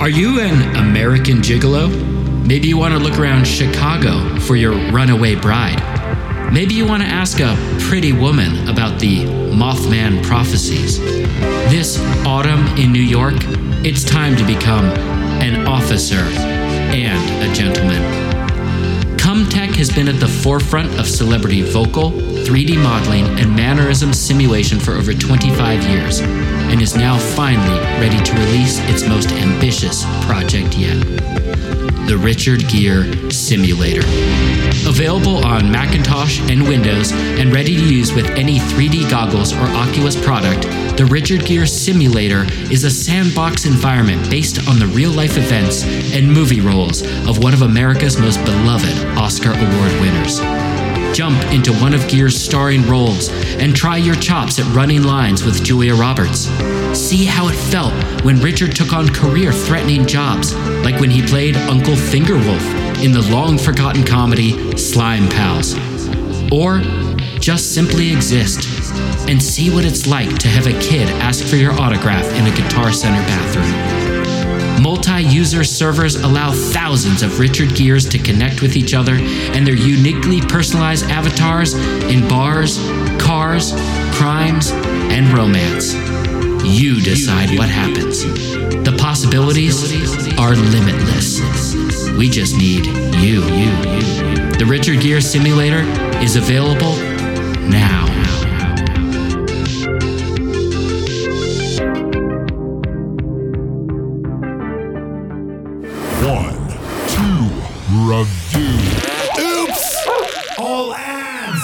Are you an American gigolo? Maybe you want to look around Chicago for your runaway bride. Maybe you want to ask a pretty woman about the Mothman prophecies. This autumn in New York, it's time to become an officer and a gentleman. Has been at the forefront of celebrity vocal, 3D modeling, and mannerism simulation for over 25 years, and is now finally ready to release its most ambitious project yet the Richard Gere Simulator. Available on Macintosh and Windows and ready to use with any 3D goggles or Oculus product, the Richard Gere Simulator is a sandbox environment based on the real life events and movie roles of one of America's most beloved Oscar Award winners. Jump into one of Gere's starring roles and try your chops at running lines with Julia Roberts. See how it felt when Richard took on career threatening jobs, like when he played Uncle Fingerwolf in the long forgotten comedy Slime Pals. Or just simply exist and see what it's like to have a kid ask for your autograph in a Guitar Center bathroom. User servers allow thousands of Richard Geres to connect with each other and their uniquely personalized avatars in bars, cars, crimes, and romance. You decide what happens. The possibilities are limitless. We just need you. The Richard Gere Simulator is available now. One, two, review. Oops! All ads!